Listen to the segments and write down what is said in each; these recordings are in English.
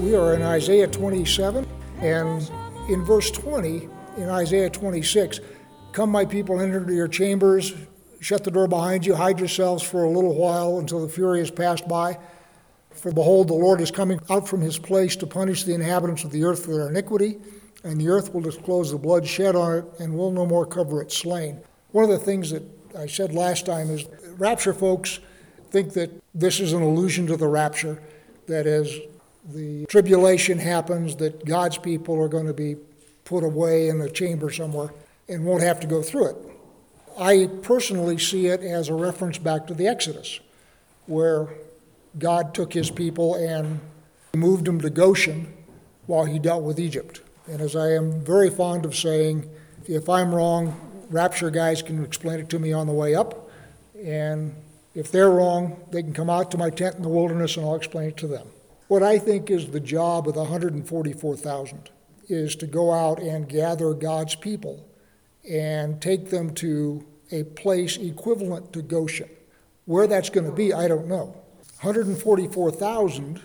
We are in Isaiah 27, and in verse 20, in Isaiah 26, Come, my people, enter into your chambers, shut the door behind you, hide yourselves for a little while until the fury has passed by. For behold, the Lord is coming out from his place to punish the inhabitants of the earth for their iniquity, and the earth will disclose the blood shed on it, and will no more cover it slain. One of the things that I said last time is rapture folks think that this is an allusion to the rapture, that as the tribulation happens, that God's people are going to be put away in a chamber somewhere and won't have to go through it. I personally see it as a reference back to the Exodus, where God took his people and moved them to Goshen while he dealt with Egypt. And as I am very fond of saying, if I'm wrong, rapture guys can explain it to me on the way up. And if they're wrong, they can come out to my tent in the wilderness and I'll explain it to them. What I think is the job of the 144,000 is to go out and gather God's people and take them to a place equivalent to Goshen. Where that's going to be, I don't know. 144,000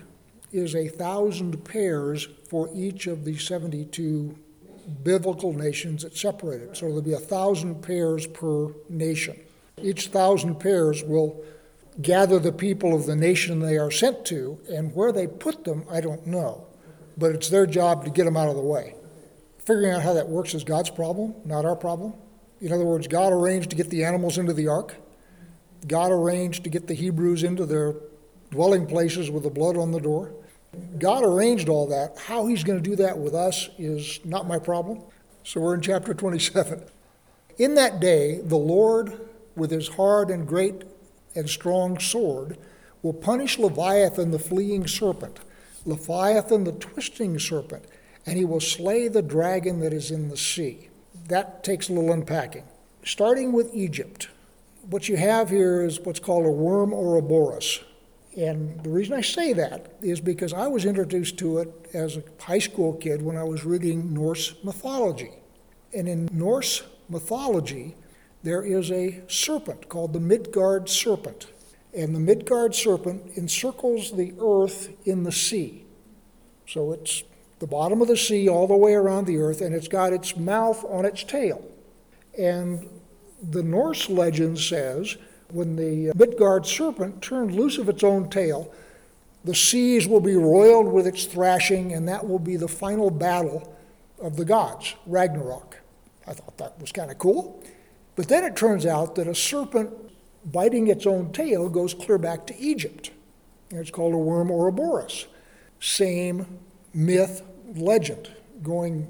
is a thousand pairs for each of the 72 biblical nations that separated. So there'll be a thousand pairs per nation. Each thousand pairs will gather the people of the nation they are sent to, and where they put them, I don't know. But it's their job to get them out of the way. Figuring out how that works is God's problem, not our problem. In other words, God arranged to get the animals into the ark. God arranged to get the Hebrews into their dwelling places with the blood on the door. God arranged all that. How he's going to do that with us is not my problem. So we're in chapter 27. In that day, the Lord, with his hard and great and strong sword, will punish Leviathan the fleeing serpent, Leviathan the twisting serpent and he will slay the dragon that is in the sea. That takes a little unpacking. Starting with Egypt, what you have here is what's called a worm Ouroboros. And the reason I say that is because I was introduced to it as a high school kid when I was reading Norse mythology. And in Norse mythology, there is a serpent called the Midgard serpent. And the Midgard serpent encircles the earth in the sea. So it's the bottom of the sea all the way around the earth, and it's got its mouth on its tail. And the Norse legend says when the Midgard serpent turned loose of its own tail, the seas will be roiled with its thrashing, and that will be the final battle of the gods, Ragnarok. I thought that was kind of cool. But then it turns out that a serpent biting its own tail goes clear back to Egypt. It's called a worm Ouroboros. Same myth, legend, going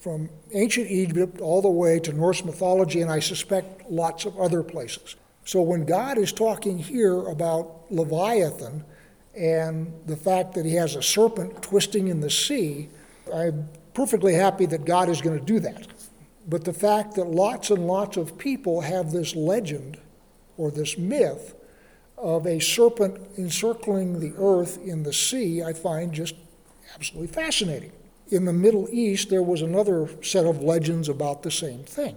from ancient Egypt all the way to Norse mythology, and I suspect lots of other places. So when God is talking here about Leviathan and the fact that he has a serpent twisting in the sea, I'm perfectly happy that God is going to do that. But the fact that lots and lots of people have this legend or this myth of a serpent encircling the earth in the sea, I find just absolutely fascinating. In the Middle East, there was another set of legends about the same thing.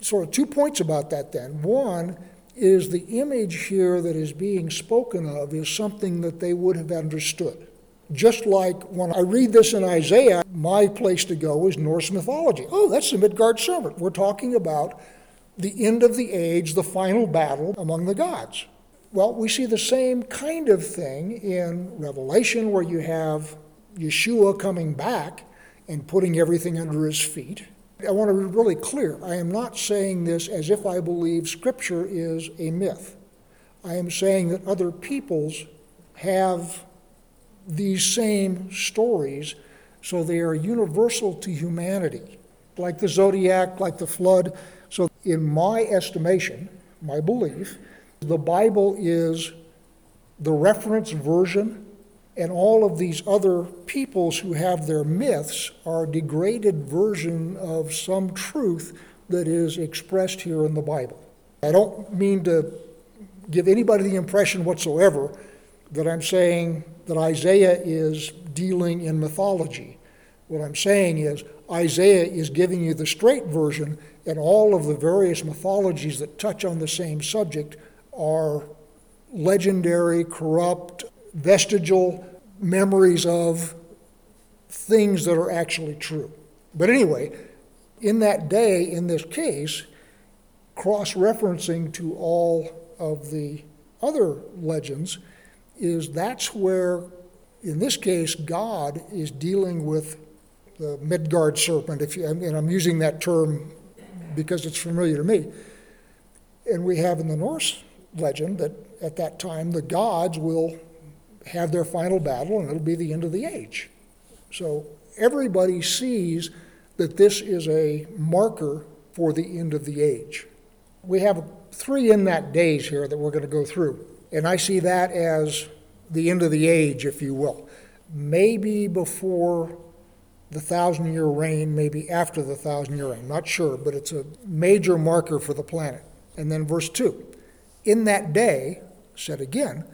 Sort of two points about that then. One is the image here that is being spoken of is something that they would have understood. Just like when I read this in Isaiah, my place to go is Norse mythology. Oh, that's the Midgard serpent. We're talking about the end of the age, the final battle among the gods. Well, we see the same kind of thing in Revelation, where you have Yeshua coming back and putting everything under his feet. I want to be really clear. I am not saying this as if I believe Scripture is a myth. I am saying that other peoples have these same stories, so they are universal to humanity, like the zodiac, like the flood. So, in my estimation, my belief, the Bible is the reference version and all of these other peoples who have their myths are degraded version of some truth that is expressed here in the Bible. I don't mean to give anybody the impression whatsoever that I'm saying that Isaiah is dealing in mythology. What I'm saying is Isaiah is giving you the straight version, and all of the various mythologies that touch on the same subject are legendary, corrupt, vestigial memories of things that are actually true. But anyway, in that day, in this case, cross referencing to all of the other legends, is that's where, in this case, God is dealing with the Midgard serpent, if you, and I'm using that term because it's familiar to me. And we have in the Norse legend that at that time the gods will have their final battle and it'll be the end of the age. So everybody sees that this is a marker for the end of the age. We have three in that days here that we're going to go through. And I see that as the end of the age, if you will. Maybe before the thousand year reign, maybe after the thousand year reign, not sure, but it's a major marker for the planet. And then verse 2 In that day, said again,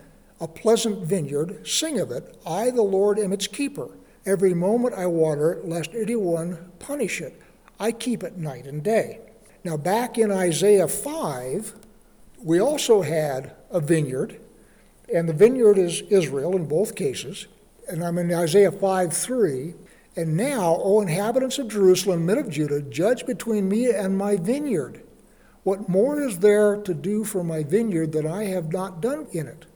a pleasant vineyard, sing of it, I the Lord am its keeper. Every moment I water it, lest anyone punish it. I keep it night and day. Now, back in Isaiah 5, we also had a vineyard, and the vineyard is Israel in both cases. And I'm in Isaiah 5 3. And now, O inhabitants of Jerusalem, men of Judah, judge between me and my vineyard. What more is there to do for my vineyard that I have not done in it?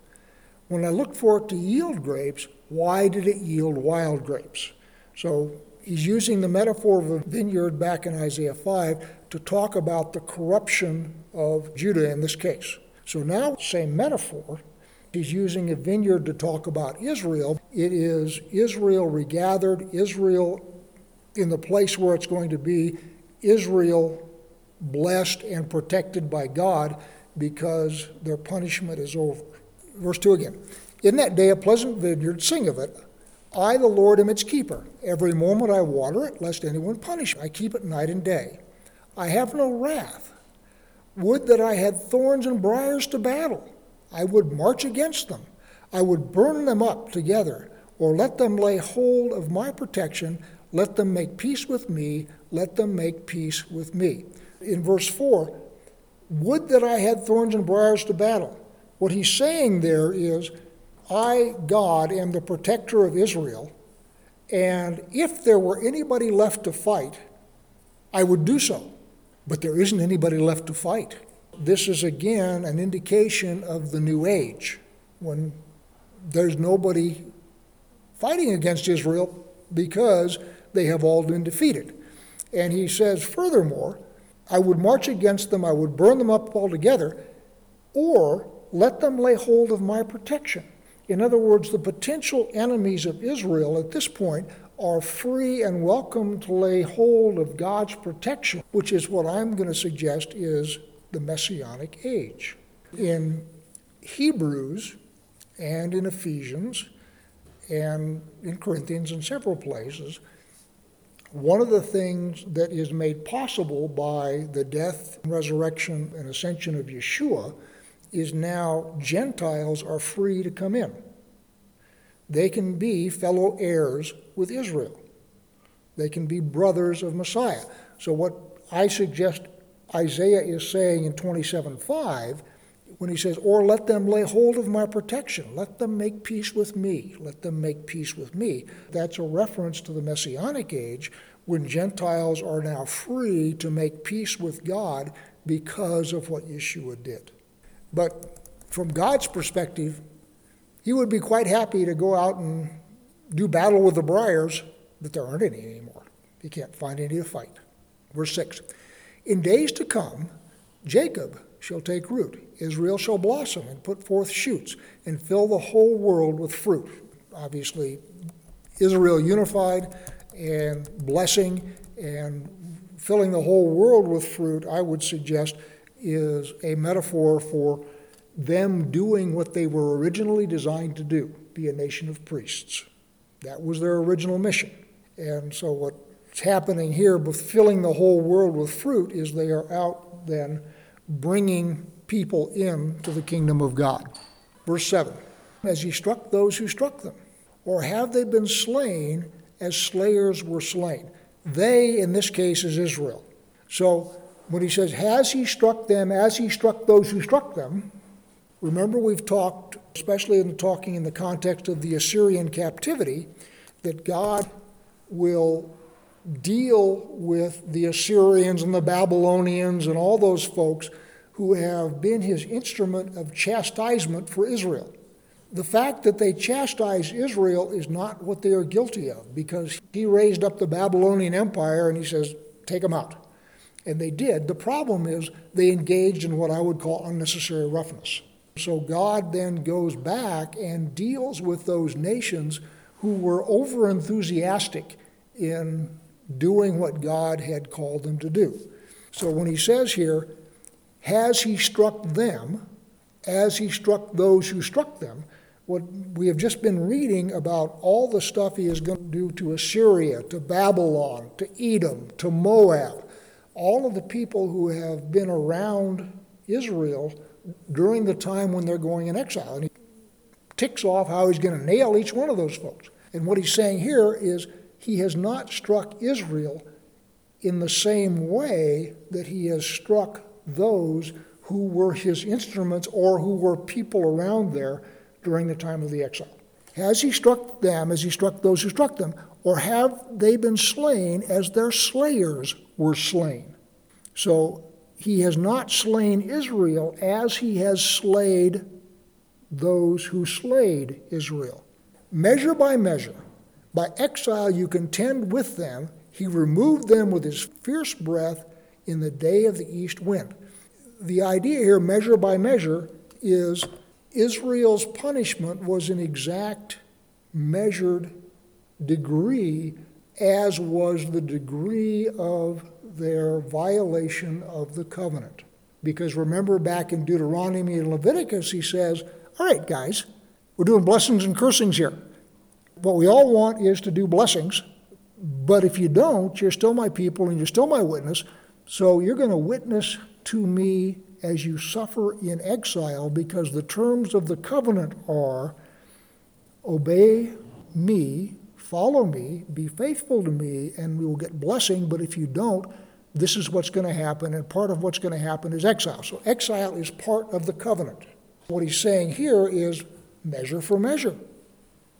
When I looked for it to yield grapes, why did it yield wild grapes? So he's using the metaphor of a vineyard back in Isaiah 5 to talk about the corruption of Judah in this case. So now, same metaphor, he's using a vineyard to talk about Israel. It is Israel regathered, Israel in the place where it's going to be, Israel blessed and protected by God because their punishment is over. Verse 2 again. In that day, a pleasant vineyard, sing of it. I, the Lord, am its keeper. Every moment I water it, lest anyone punish me. I keep it night and day. I have no wrath. Would that I had thorns and briars to battle. I would march against them. I would burn them up together, or let them lay hold of my protection. Let them make peace with me. Let them make peace with me. In verse 4, would that I had thorns and briars to battle. What he's saying there is, I, God, am the protector of Israel, and if there were anybody left to fight, I would do so. But there isn't anybody left to fight. This is again an indication of the new age when there's nobody fighting against Israel because they have all been defeated. And he says, furthermore, I would march against them, I would burn them up altogether, or let them lay hold of my protection. In other words, the potential enemies of Israel at this point are free and welcome to lay hold of God's protection, which is what I'm going to suggest is the Messianic age. In Hebrews and in Ephesians and in Corinthians and several places, one of the things that is made possible by the death, resurrection, and ascension of Yeshua is now Gentiles are free to come in. They can be fellow heirs with Israel. They can be brothers of Messiah. So, what I suggest Isaiah is saying in 27:5, when he says, Or let them lay hold of my protection, let them make peace with me, let them make peace with me, that's a reference to the Messianic age when Gentiles are now free to make peace with God because of what Yeshua did. But from God's perspective, he would be quite happy to go out and do battle with the briars, but there aren't any anymore. He can't find any to fight. Verse 6 In days to come, Jacob shall take root, Israel shall blossom and put forth shoots, and fill the whole world with fruit. Obviously, Israel unified and blessing and filling the whole world with fruit, I would suggest, is a metaphor for them doing what they were originally designed to do be a nation of priests. That was their original mission. And so, what's happening here filling the whole world with fruit is they are out then bringing people in to the kingdom of God. Verse 7 As he struck those who struck them, or have they been slain as slayers were slain? They, in this case, is Israel. So, when he says, Has he struck them as he struck those who struck them? Remember, we've talked, especially in talking in the context of the Assyrian captivity, that God will deal with the Assyrians and the Babylonians and all those folks who have been his instrument of chastisement for Israel. The fact that they chastise Israel is not what they are guilty of because he raised up the Babylonian Empire and he says, take them out. And they did. The problem is they engaged in what I would call unnecessary roughness. So God then goes back and deals with those nations who were over enthusiastic in doing what God had called them to do. So when he says here, has he struck them as he struck those who struck them? What we have just been reading about all the stuff he is going to do to Assyria, to Babylon, to Edom, to Moab, all of the people who have been around Israel during the time when they're going in exile. And he ticks off how he's going to nail each one of those folks. And what he's saying here is he has not struck Israel in the same way that he has struck those who were his instruments or who were people around there during the time of the exile. Has he struck them as he struck those who struck them, or have they been slain as their slayers were slain? So he has not slain Israel as he has slayed those who slayed Israel. Measure by measure, by exile you contend with them. He removed them with his fierce breath in the day of the east wind. The idea here, measure by measure, is Israel's punishment was an exact measured degree, as was the degree of their violation of the covenant. Because remember back in Deuteronomy and Leviticus, he says, All right, guys, we're doing blessings and cursings here. What we all want is to do blessings, but if you don't, you're still my people and you're still my witness. So you're going to witness to me as you suffer in exile because the terms of the covenant are obey me, follow me, be faithful to me, and we will get blessing. But if you don't, this is what's going to happen, and part of what's going to happen is exile. So exile is part of the covenant. What he's saying here is measure for measure.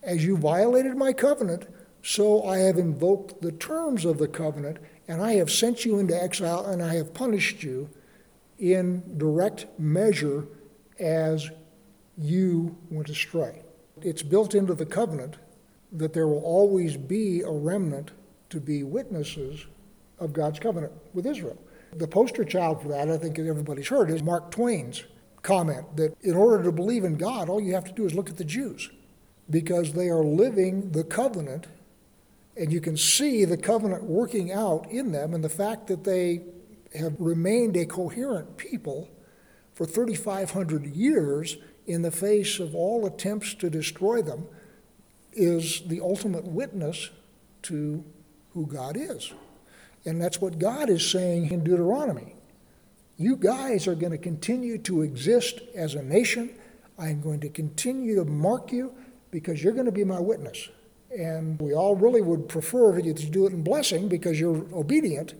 As you violated my covenant, so I have invoked the terms of the covenant, and I have sent you into exile, and I have punished you in direct measure as you went astray. It's built into the covenant that there will always be a remnant to be witnesses of God's covenant with Israel. The poster child for that, I think everybody's heard, is Mark Twain's comment that in order to believe in God, all you have to do is look at the Jews because they are living the covenant and you can see the covenant working out in them and the fact that they have remained a coherent people for 3,500 years in the face of all attempts to destroy them is the ultimate witness to who God is. And that's what God is saying in Deuteronomy. You guys are going to continue to exist as a nation. I'm going to continue to mark you because you're going to be my witness. And we all really would prefer you to do it in blessing because you're obedient.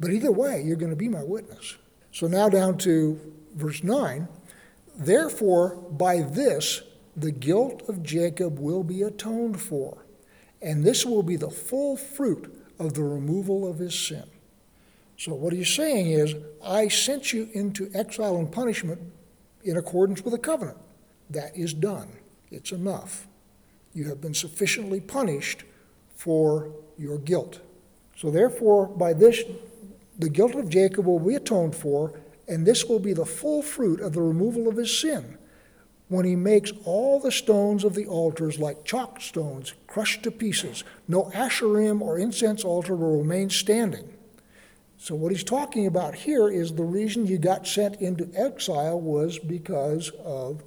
But either way, you're going to be my witness. So now down to verse 9. Therefore, by this, the guilt of Jacob will be atoned for, and this will be the full fruit of the removal of his sin. So, what he's saying is, I sent you into exile and punishment in accordance with the covenant. That is done. It's enough. You have been sufficiently punished for your guilt. So, therefore, by this, the guilt of Jacob will be atoned for, and this will be the full fruit of the removal of his sin when he makes all the stones of the altars like chalk stones, crushed to pieces. No asherim or incense altar will remain standing. So, what he's talking about here is the reason you got sent into exile was because of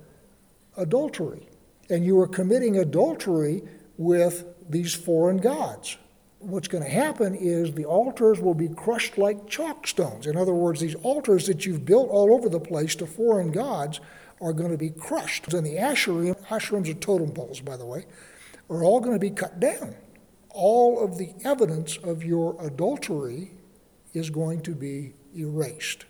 adultery. And you were committing adultery with these foreign gods. What's going to happen is the altars will be crushed like chalk stones. In other words, these altars that you've built all over the place to foreign gods are going to be crushed. And the Asherim, Asherims are totem poles, by the way, are all going to be cut down. All of the evidence of your adultery is going to be erased.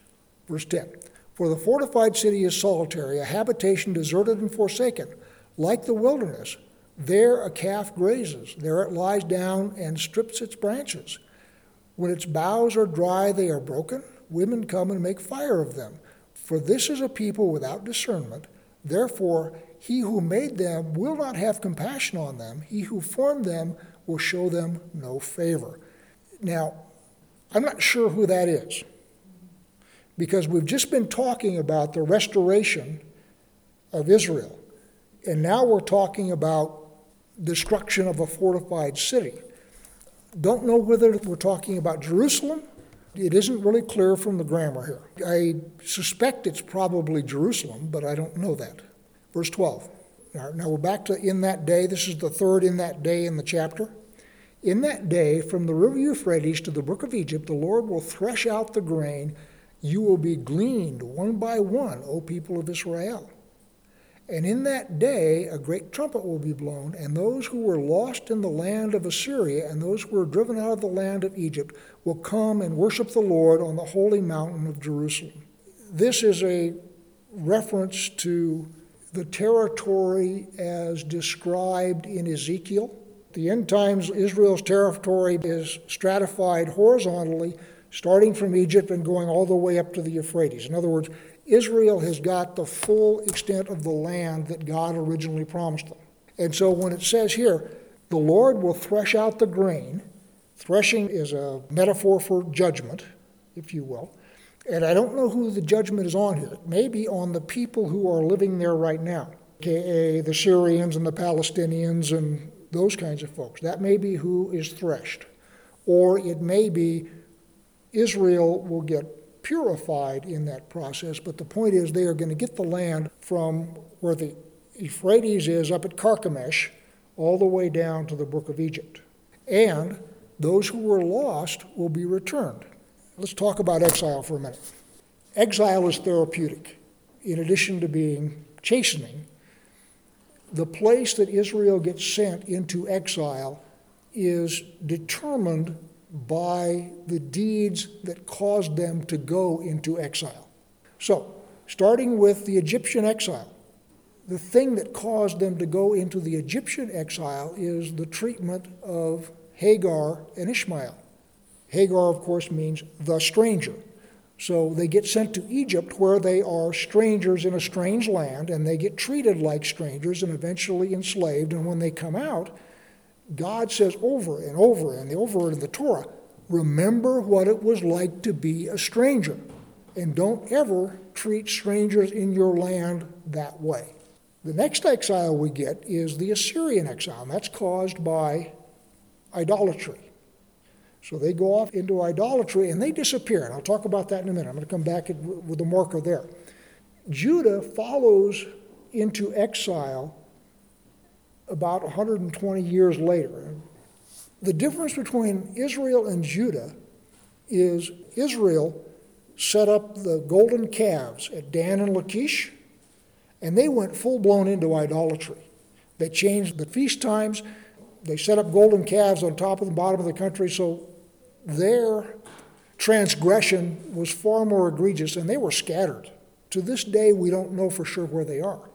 Verse 10 For the fortified city is solitary, a habitation deserted and forsaken, like the wilderness. There a calf grazes, there it lies down and strips its branches. When its boughs are dry, they are broken. Women come and make fire of them. For this is a people without discernment. Therefore, he who made them will not have compassion on them. He who formed them will show them no favor. Now, I'm not sure who that is because we've just been talking about the restoration of Israel. And now we're talking about destruction of a fortified city. Don't know whether we're talking about Jerusalem. It isn't really clear from the grammar here. I suspect it's probably Jerusalem, but I don't know that. Verse 12. Now we're back to in that day. This is the third in that day in the chapter. In that day, from the river Euphrates to the brook of Egypt, the Lord will thresh out the grain. You will be gleaned one by one, O people of Israel. And in that day a great trumpet will be blown, and those who were lost in the land of Assyria and those who were driven out of the land of Egypt will come and worship the Lord on the holy mountain of Jerusalem. This is a reference to the territory as described in Ezekiel. The end times, Israel's territory is stratified horizontally, starting from Egypt and going all the way up to the Euphrates. In other words, Israel has got the full extent of the land that God originally promised them. And so when it says here, the Lord will thresh out the grain, threshing is a metaphor for judgment, if you will. And I don't know who the judgment is on here. It may be on the people who are living there right now, aka the Syrians and the Palestinians and those kinds of folks. That may be who is threshed. Or it may be Israel will get purified in that process, but the point is they are going to get the land from where the Euphrates is up at Carchemish all the way down to the brook of Egypt. And those who were lost will be returned. Let's talk about exile for a minute. Exile is therapeutic. In addition to being chastening, the place that Israel gets sent into exile is determined by the deeds that caused them to go into exile. So, starting with the Egyptian exile, the thing that caused them to go into the Egyptian exile is the treatment of Hagar and Ishmael. Hagar, of course, means the stranger. So they get sent to Egypt where they are strangers in a strange land and they get treated like strangers and eventually enslaved. And when they come out, God says over and over and over in the Torah, remember what it was like to be a stranger. And don't ever treat strangers in your land that way. The next exile we get is the Assyrian exile, and that's caused by idolatry. So they go off into idolatry and they disappear. And I'll talk about that in a minute. I'm going to come back with the marker there. Judah follows into exile about 120 years later. The difference between Israel and Judah is Israel set up the golden calves at Dan and Lachish, and they went full blown into idolatry. They changed the feast times. They set up golden calves on top of the bottom of the country so their transgression was far more egregious, and they were scattered. To this day, we don't know for sure where they are.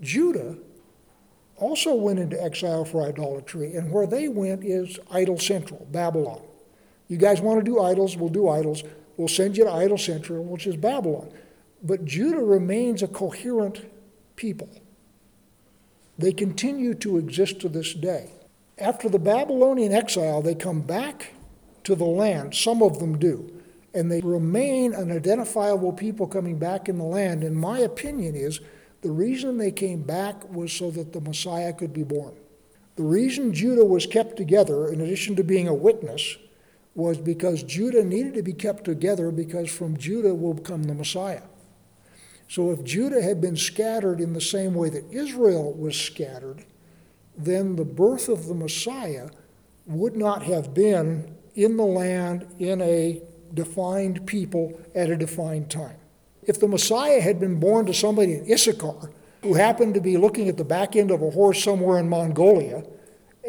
Judah also went into exile for idolatry, and where they went is idol central, Babylon. You guys want to do idols? We'll do idols. We'll send you to idol central, which is Babylon. But Judah remains a coherent people. They continue to exist to this day. After the Babylonian exile, they come back to the land. Some of them do. And they remain an identifiable people coming back in the land. And my opinion is the reason they came back was so that the Messiah could be born. The reason Judah was kept together, in addition to being a witness, was because Judah needed to be kept together because from Judah will come the Messiah. So if Judah had been scattered in the same way that Israel was scattered, then the birth of the Messiah would not have been in the land in a defined people at a defined time. If the Messiah had been born to somebody in Issachar who happened to be looking at the back end of a horse somewhere in Mongolia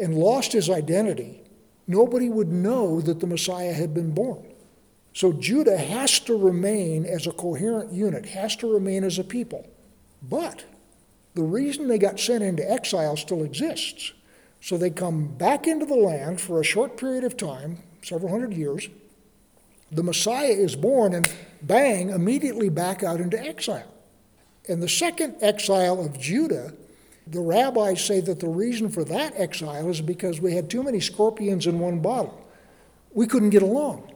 and lost his identity, nobody would know that the Messiah had been born. So Judah has to remain as a coherent unit, has to remain as a people. But the reason they got sent into exile still exists. So they come back into the land for a short period of time, several hundred years. The Messiah is born, and bang, immediately back out into exile. In the second exile of Judah, the rabbis say that the reason for that exile is because we had too many scorpions in one bottle. We couldn't get along.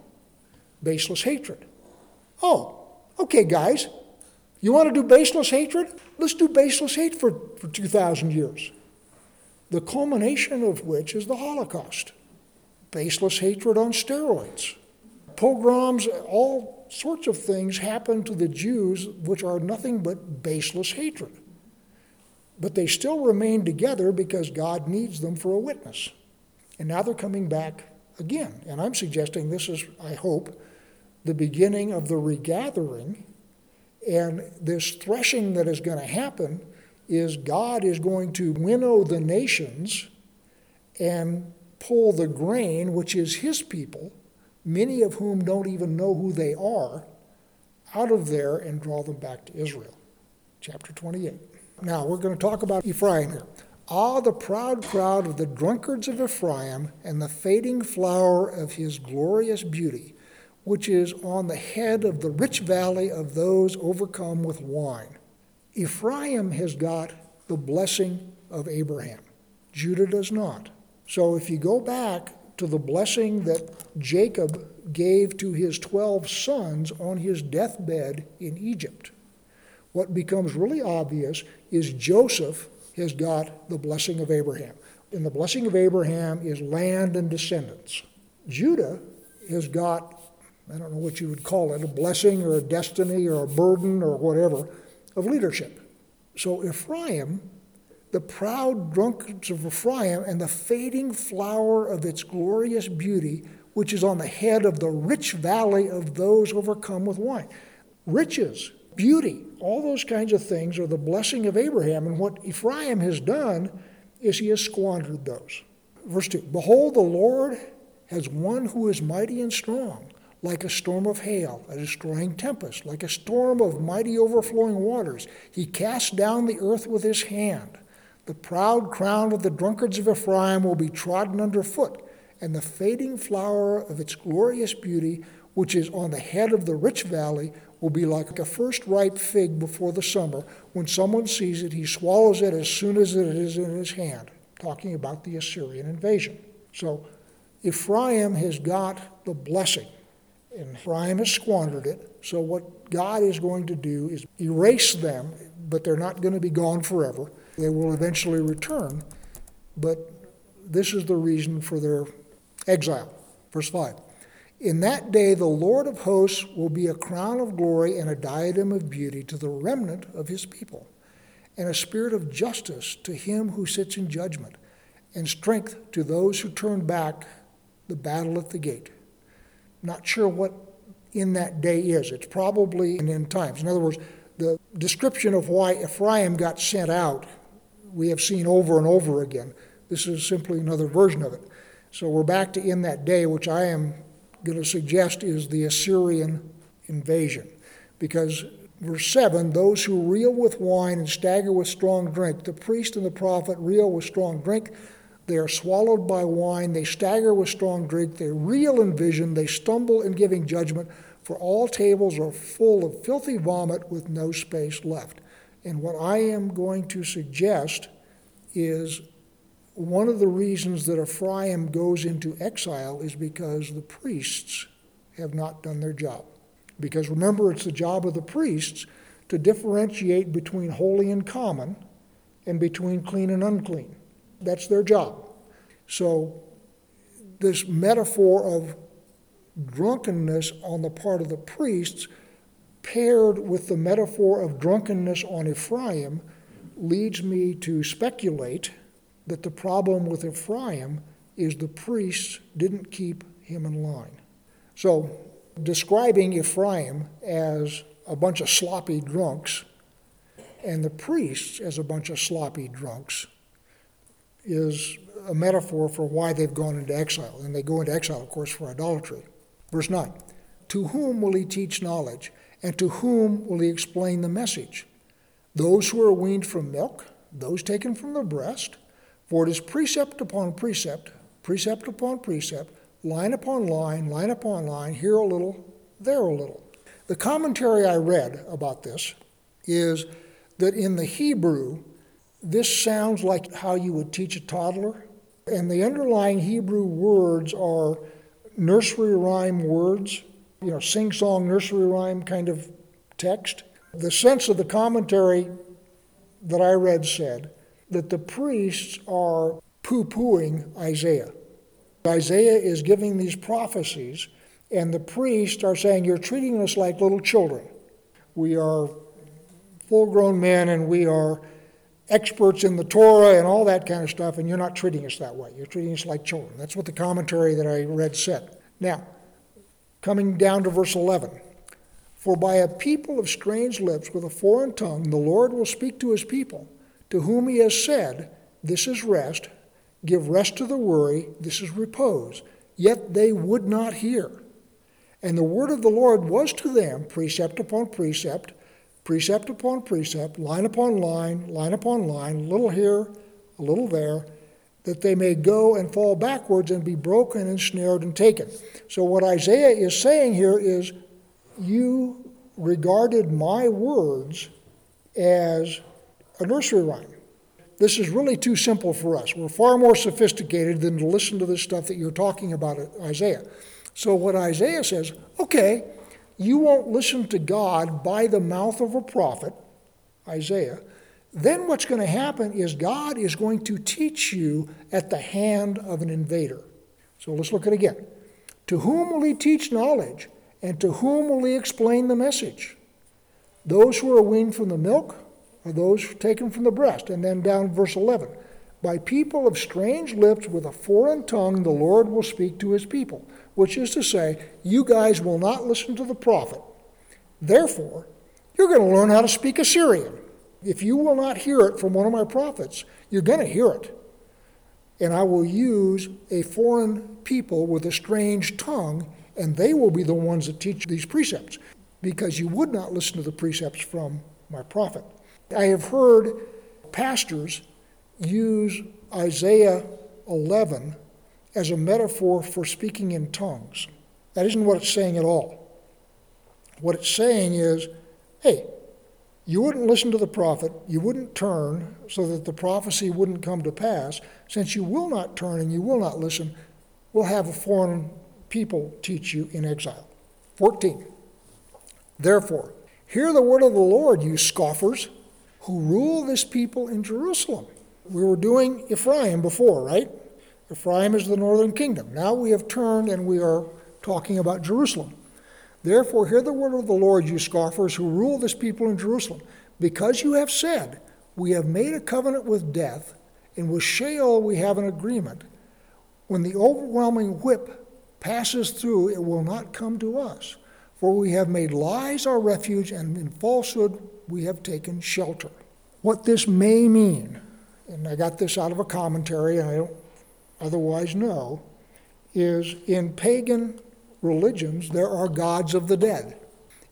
Baseless hatred. Oh, okay, guys, you want to do baseless hatred? Let's do baseless hate for, for 2,000 years. The culmination of which is the Holocaust. Baseless hatred on steroids. Pogroms, all sorts of things happen to the Jews which are nothing but baseless hatred. But they still remain together because God needs them for a witness. And now they're coming back again. And I'm suggesting this is, I hope, the beginning of the regathering. And this threshing that is going to happen is God is going to winnow the nations and pull the grain, which is his people, many of whom don't even know who they are, out of there and draw them back to Israel. Chapter 28. Now, we're going to talk about Ephraim here. Ah, the proud crowd of the drunkards of Ephraim and the fading flower of his glorious beauty, which is on the head of the rich valley of those overcome with wine. Ephraim has got the blessing of Abraham, Judah does not. So if you go back to the blessing that Jacob gave to his 12 sons on his deathbed in Egypt, what becomes really obvious is Joseph has got the blessing of Abraham. And the blessing of Abraham is land and descendants. Judah has got, I don't know what you would call it, a blessing or a destiny or a burden or whatever of leadership. So Ephraim, the proud drunkards of Ephraim, and the fading flower of its glorious beauty, which is on the head of the rich valley of those overcome with wine. Riches, beauty, all those kinds of things are the blessing of Abraham. And what Ephraim has done is he has squandered those. Verse 2 Behold, the Lord has one who is mighty and strong, like a storm of hail, a destroying tempest, like a storm of mighty overflowing waters. He casts down the earth with his hand. The proud crown of the drunkards of Ephraim will be trodden underfoot, and the fading flower of its glorious beauty, which is on the head of the rich valley, will be like a first ripe fig before the summer. When someone sees it, he swallows it as soon as it is in his hand. Talking about the Assyrian invasion. So Ephraim has got the blessing, and Ephraim has squandered it. So what God is going to do is erase them, but they're not going to be gone forever. They will eventually return, but this is the reason for their exile. Verse 5. In that day, the Lord of hosts will be a crown of glory and a diadem of beauty to the remnant of his people, and a spirit of justice to him who sits in judgment, and strength to those who turn back the battle at the gate. Not sure what in that day is. It's probably in end times. In other words, the description of why Ephraim got sent out, we have seen over and over again. This is simply another version of it. So we're back to in that day, which I am going to suggest is the Assyrian invasion. Because verse 7 those who reel with wine and stagger with strong drink, the priest and the prophet reel with strong drink. They are swallowed by wine, they stagger with strong drink, they reel in vision, they stumble in giving judgment, for all tables are full of filthy vomit with no space left. And what I am going to suggest is one of the reasons that Ephraim goes into exile is because the priests have not done their job. Because remember, it's the job of the priests to differentiate between holy and common and between clean and unclean. That's their job. So, this metaphor of drunkenness on the part of the priests, paired with the metaphor of drunkenness on Ephraim, leads me to speculate that the problem with Ephraim is the priests didn't keep him in line. So, describing Ephraim as a bunch of sloppy drunks and the priests as a bunch of sloppy drunks is a metaphor for why they've gone into exile. And they go into exile, of course, for idolatry. Verse 9 To whom will he teach knowledge? And to whom will he explain the message? Those who are weaned from milk, those taken from the breast, For it is precept upon precept, precept upon precept, line upon line, line upon line, here a little, there a little. The commentary I read about this is that in the Hebrew, this sounds like how you would teach a toddler. And the underlying Hebrew words are nursery rhyme words, you know, sing song nursery rhyme kind of text. The sense of the commentary that I read said that the priests are poo pooing Isaiah. Isaiah is giving these prophecies, and the priests are saying, You're treating us like little children. We are full grown men and we are experts in the Torah and all that kind of stuff, and you're not treating us that way. You're treating us like children. That's what the commentary that I read said. Now, coming down to verse 11. For by a people of strange lips with a foreign tongue, the Lord will speak to his people, to whom he has said, This is rest, give rest to the weary, this is repose. Yet they would not hear. And the word of the Lord was to them precept upon precept, precept upon precept, line upon line, line upon line, little here, a little there, that they may go and fall backwards and be broken and snared and taken. So, what Isaiah is saying here is, You regarded my words as a nursery rhyme. This is really too simple for us. We're far more sophisticated than to listen to this stuff that you're talking about, Isaiah. So, what Isaiah says, okay, you won't listen to God by the mouth of a prophet, Isaiah, then what's going to happen is God is going to teach you at the hand of an invader. So let's look at it again. To whom will he teach knowledge, and to whom will he explain the message? Those who are weaned from the milk, or those taken from the breast? And then down verse 11. By people of strange lips with a foreign tongue, the Lord will speak to his people which is to say, you guys will not listen to the prophet. Therefore, you're going to learn how to speak Assyrian. If you will not hear it from one of my prophets, you're going to hear it. And I will use a foreign people with a strange tongue, and they will be the ones that teach these precepts, because you would not listen to the precepts from my prophet. I have heard pastors use Isaiah 11 as a metaphor for speaking in tongues. That isn't what it's saying at all. What it's saying is, hey, you wouldn't listen to the prophet, you wouldn't turn so that the prophecy wouldn't come to pass. Since you will not turn and you will not listen, we'll have a foreign people teach you in exile. 14. Therefore, hear the word of the Lord, you scoffers who rule this people in Jerusalem. We were doing Ephraim before, right? Ephraim is the northern kingdom. Now we have turned and we are talking about Jerusalem. Therefore, hear the word of the Lord, you scoffers who rule this people in Jerusalem. Because you have said, We have made a covenant with death, and with Sheol we have an agreement. When the overwhelming whip passes through, it will not come to us. For we have made lies our refuge, and in falsehood we have taken shelter. What this may mean, and I got this out of a commentary, and I don't otherwise know, is in pagan religions, there are gods of the dead.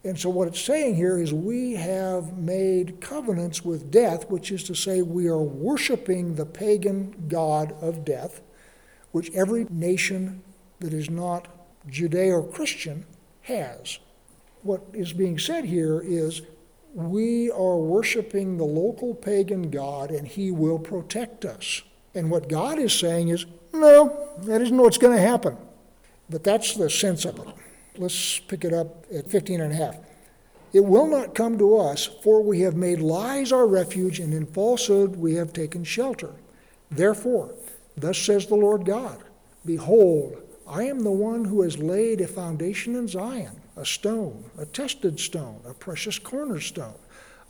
And so, what it's saying here is we have made covenants with death, which is to say, we are worshiping the pagan god of death, which every nation that is not Judeo Christian has. What is being said here is we are worshiping the local pagan god, and he will protect us. And what God is saying is, no, that isn't what's going to happen. But that's the sense of it. Let's pick it up at 15 and a half. It will not come to us, for we have made lies our refuge, and in falsehood we have taken shelter. Therefore, thus says the Lord God Behold, I am the one who has laid a foundation in Zion, a stone, a tested stone, a precious cornerstone,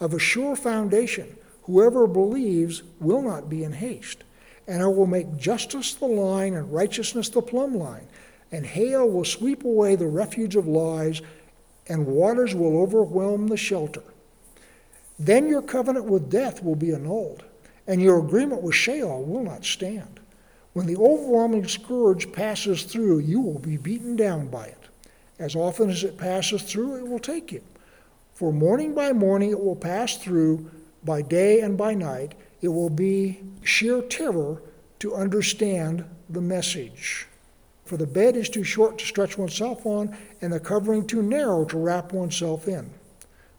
of a sure foundation. Whoever believes will not be in haste. And I will make justice the line and righteousness the plumb line. And hail will sweep away the refuge of lies, and waters will overwhelm the shelter. Then your covenant with death will be annulled, and your agreement with Sheol will not stand. When the overwhelming scourge passes through, you will be beaten down by it. As often as it passes through, it will take you. For morning by morning it will pass through, by day and by night, it will be sheer terror to understand the message. For the bed is too short to stretch oneself on, and the covering too narrow to wrap oneself in.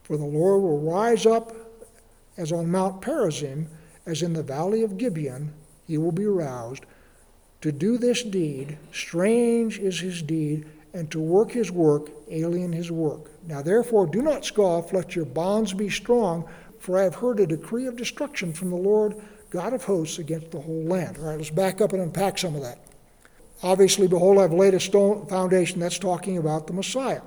For the Lord will rise up as on Mount Perazim, as in the valley of Gibeon, he will be roused. To do this deed, strange is his deed, and to work his work, alien his work. Now therefore do not scoff, let your bonds be strong, for I have heard a decree of destruction from the Lord God of hosts against the whole land. All right, let's back up and unpack some of that. Obviously, behold, I've laid a stone foundation. That's talking about the Messiah.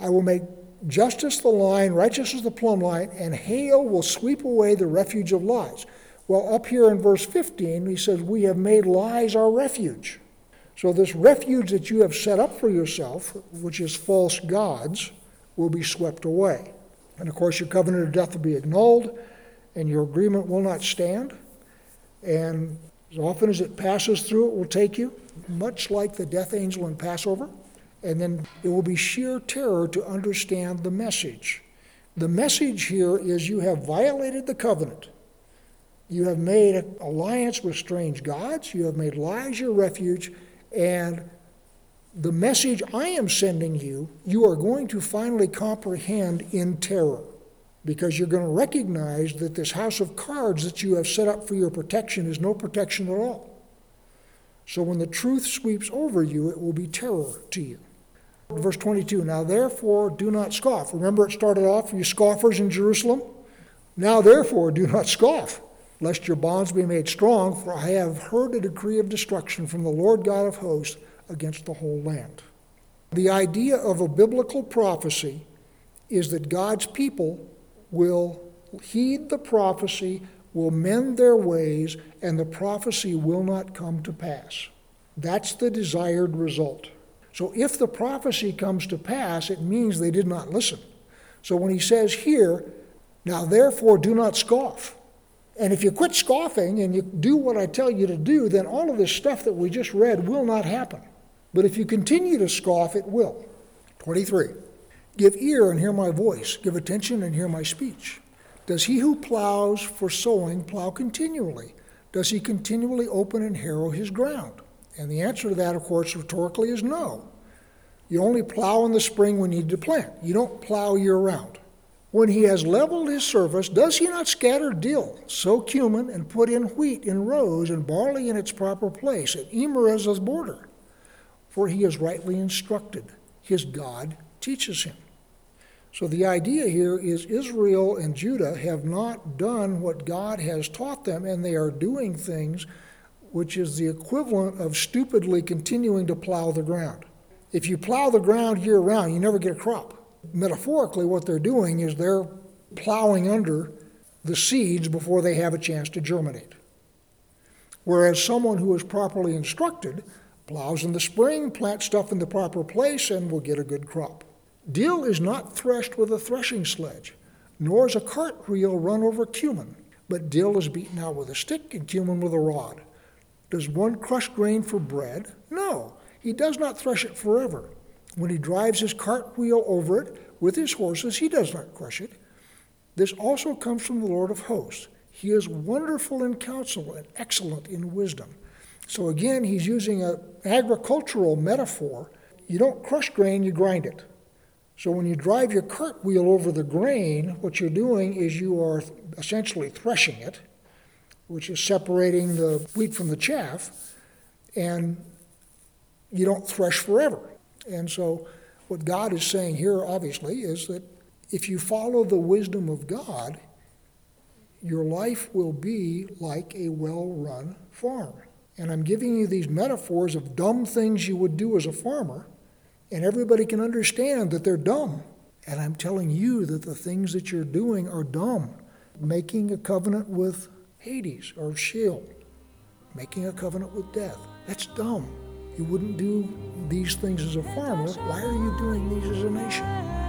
I will make justice the line, righteousness the plumb line, and hail will sweep away the refuge of lies. Well, up here in verse 15, he says, We have made lies our refuge. So, this refuge that you have set up for yourself, which is false gods, will be swept away. And of course, your covenant of death will be annulled, and your agreement will not stand. And as often as it passes through, it will take you, much like the death angel in Passover. And then it will be sheer terror to understand the message. The message here is you have violated the covenant. You have made an alliance with strange gods. You have made lies your refuge. And the message I am sending you, you are going to finally comprehend in terror because you're going to recognize that this house of cards that you have set up for your protection is no protection at all. So when the truth sweeps over you, it will be terror to you. Verse 22 Now therefore do not scoff. Remember, it started off, you scoffers in Jerusalem? Now therefore do not scoff, lest your bonds be made strong, for I have heard a decree of destruction from the Lord God of hosts against the whole land. The idea of a biblical prophecy is that God's people will heed the prophecy, will mend their ways, and the prophecy will not come to pass. That's the desired result. So if the prophecy comes to pass, it means they did not listen. So when he says here, now therefore do not scoff. And if you quit scoffing and you do what I tell you to do, then all of this stuff that we just read will not happen. But if you continue to scoff, it will. 23. Give ear and hear my voice. Give attention and hear my speech. Does he who plows for sowing plow continually? Does he continually open and harrow his ground? And the answer to that, of course, rhetorically is no. You only plow in the spring when you need to plant. You don't plow year round. When he has leveled his surface, does he not scatter dill, sow cumin, and put in wheat in rows, and barley in its proper place, at Emerez's border? For he is rightly instructed. His God teaches him. So the idea here is Israel and Judah have not done what God has taught them, and they are doing things which is the equivalent of stupidly continuing to plow the ground. If you plow the ground year round, you never get a crop. Metaphorically, what they're doing is they're plowing under the seeds before they have a chance to germinate. Whereas someone who is properly instructed plows in the spring, plants stuff in the proper place, and will get a good crop. Dill is not threshed with a threshing sledge, nor is a cart wheel run over cumin, but dill is beaten out with a stick and cumin with a rod. Does one crush grain for bread? No, he does not thresh it forever. When he drives his cart wheel over it with his horses, he does not crush it. This also comes from the Lord of hosts. He is wonderful in counsel and excellent in wisdom. So again, he's using an agricultural metaphor. You don't crush grain, you grind it. So when you drive your cartwheel over the grain, what you're doing is you are essentially threshing it, which is separating the wheat from the chaff, and you don't thresh forever. And so what God is saying here, obviously, is that if you follow the wisdom of God, your life will be like a well run farm. And I'm giving you these metaphors of dumb things you would do as a farmer and everybody can understand that they're dumb. And I'm telling you that the things that you're doing are dumb. Making a covenant with Hades or Sheol, making a covenant with death, that's dumb. You wouldn't do these things as a farmer. Why are you doing these as a nation?